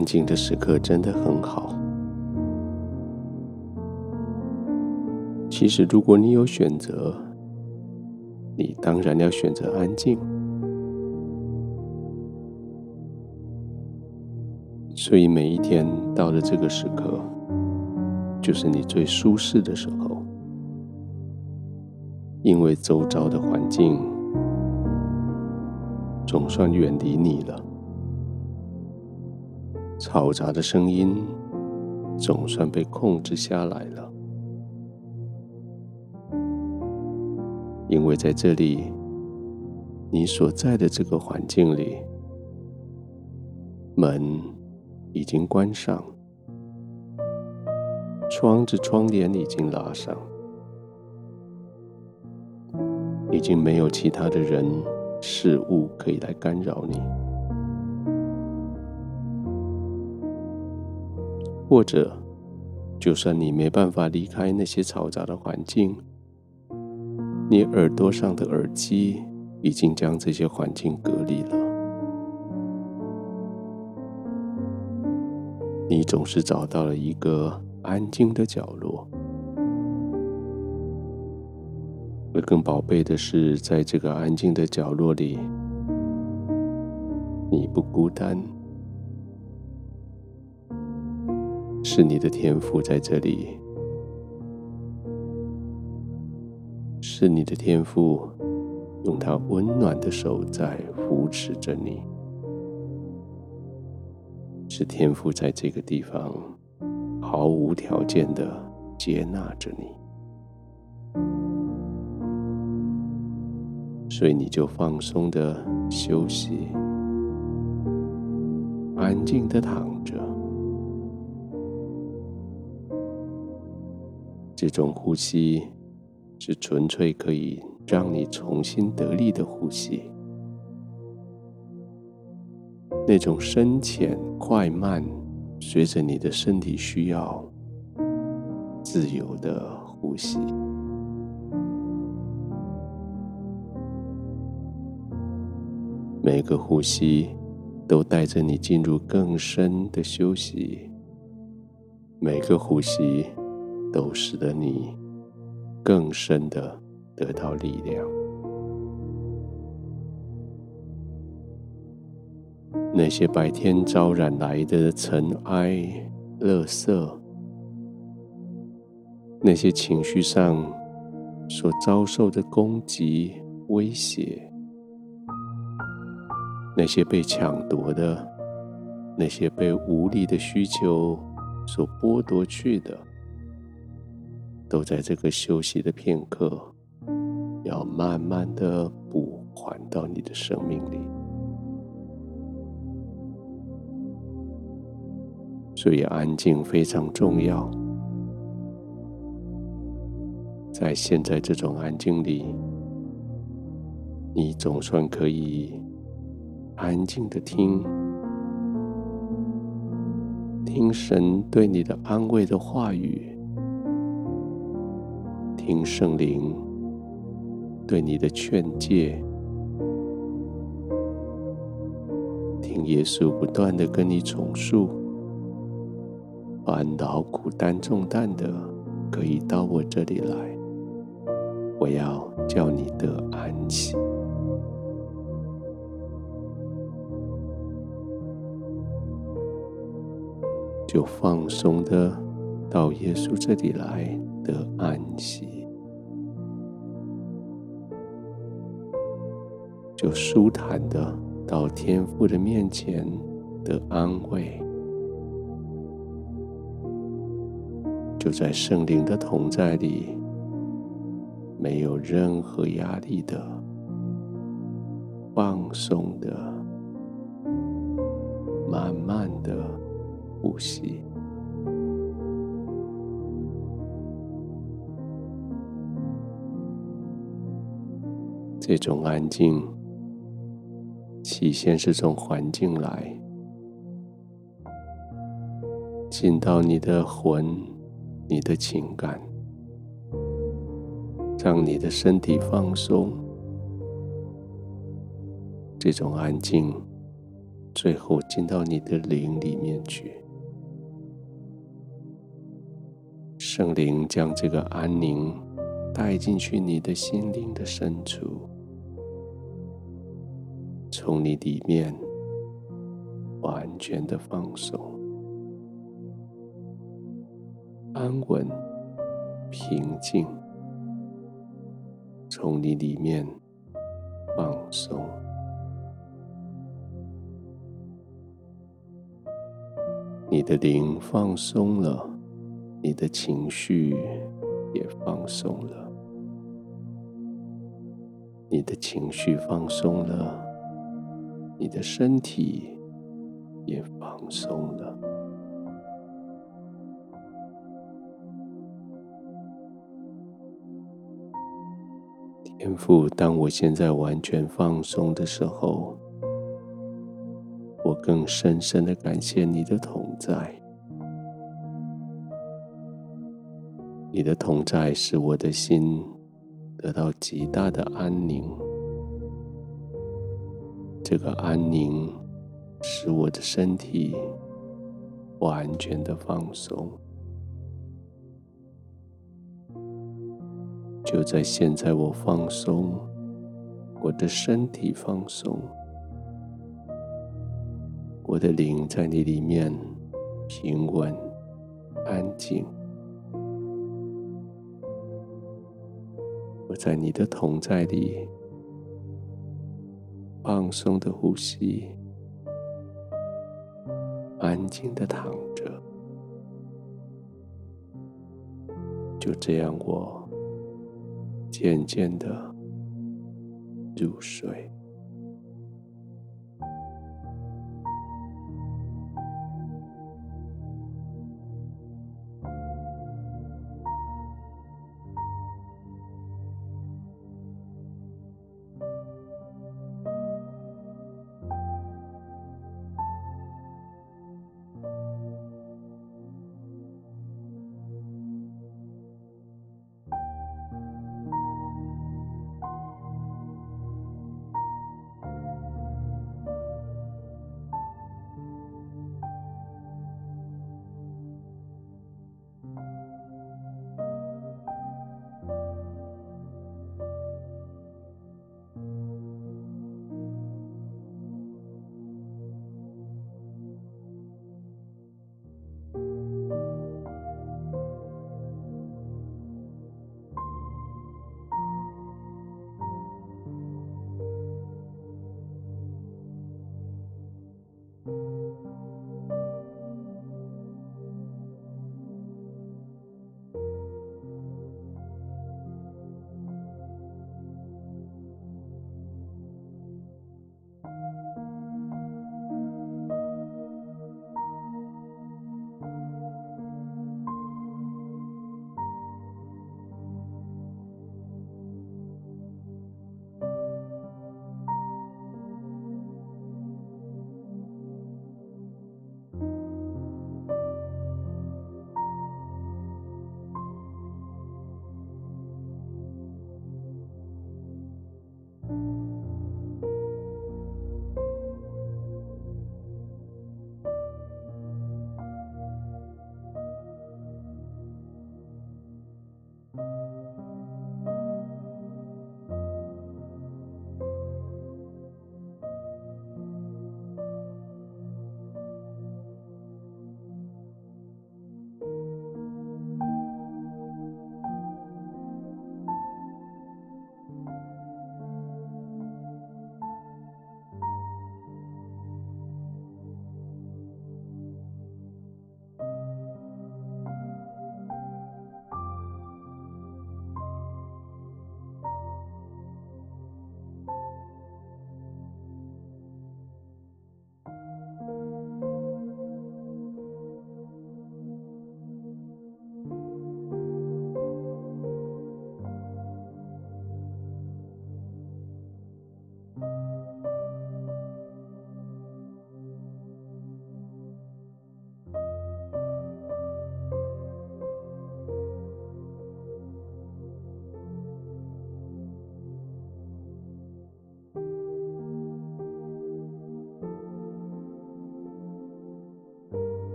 安静的时刻真的很好。其实，如果你有选择，你当然要选择安静。所以，每一天到了这个时刻，就是你最舒适的时候，因为周遭的环境总算远离你了。嘈杂的声音总算被控制下来了，因为在这里，你所在的这个环境里，门已经关上，窗子窗帘已经拉上，已经没有其他的人事物可以来干扰你。或者，就算你没办法离开那些嘈杂的环境，你耳朵上的耳机已经将这些环境隔离了。你总是找到了一个安静的角落，而更宝贝的是，在这个安静的角落里，你不孤单。是你的天赋在这里，是你的天赋用他温暖的手在扶持着你，是天赋在这个地方毫无条件的接纳着你，所以你就放松的休息，安静的躺着。这种呼吸是纯粹可以让你重新得力的呼吸，那种深浅快慢随着你的身体需要自由的呼吸，每个呼吸都带着你进入更深的休息，每个呼吸。都使得你更深的得到力量。那些白天招染来的尘埃、垃圾，那些情绪上所遭受的攻击、威胁，那些被抢夺的，那些被无力的需求所剥夺去的。都在这个休息的片刻，要慢慢的补还到你的生命里。所以安静非常重要。在现在这种安静里，你总算可以安静的听，听神对你的安慰的话语。听圣灵对你的劝诫，听耶稣不断的跟你重述：烦恼、苦担、重担的，可以到我这里来，我要叫你得安息。就放松的到耶稣这里来得安息。就舒坦的到天父的面前得安慰，就在圣灵的同在里，没有任何压力的放松的慢慢的呼吸，这种安静。起先是从环境来，进到你的魂、你的情感，让你的身体放松。这种安静最后进到你的灵里面去。圣灵将这个安宁带进去你的心灵的深处，从你里面完全的放松、安稳、平静，从你里面放松。你的灵放松了，你的情绪也放松了。你的情绪放松了，你的身体也放松了。天赋，当我现在完全放松的时候，我更深深的感谢你的同在，你的同在使我的心得到极大的安宁，这个安宁使我的身体完全的放松。就在现在，我放松，我的身体放松。我的灵在你里面平稳、安静。我在你的同在里放松的呼吸，安静的躺着。就这样，我渐渐的入睡。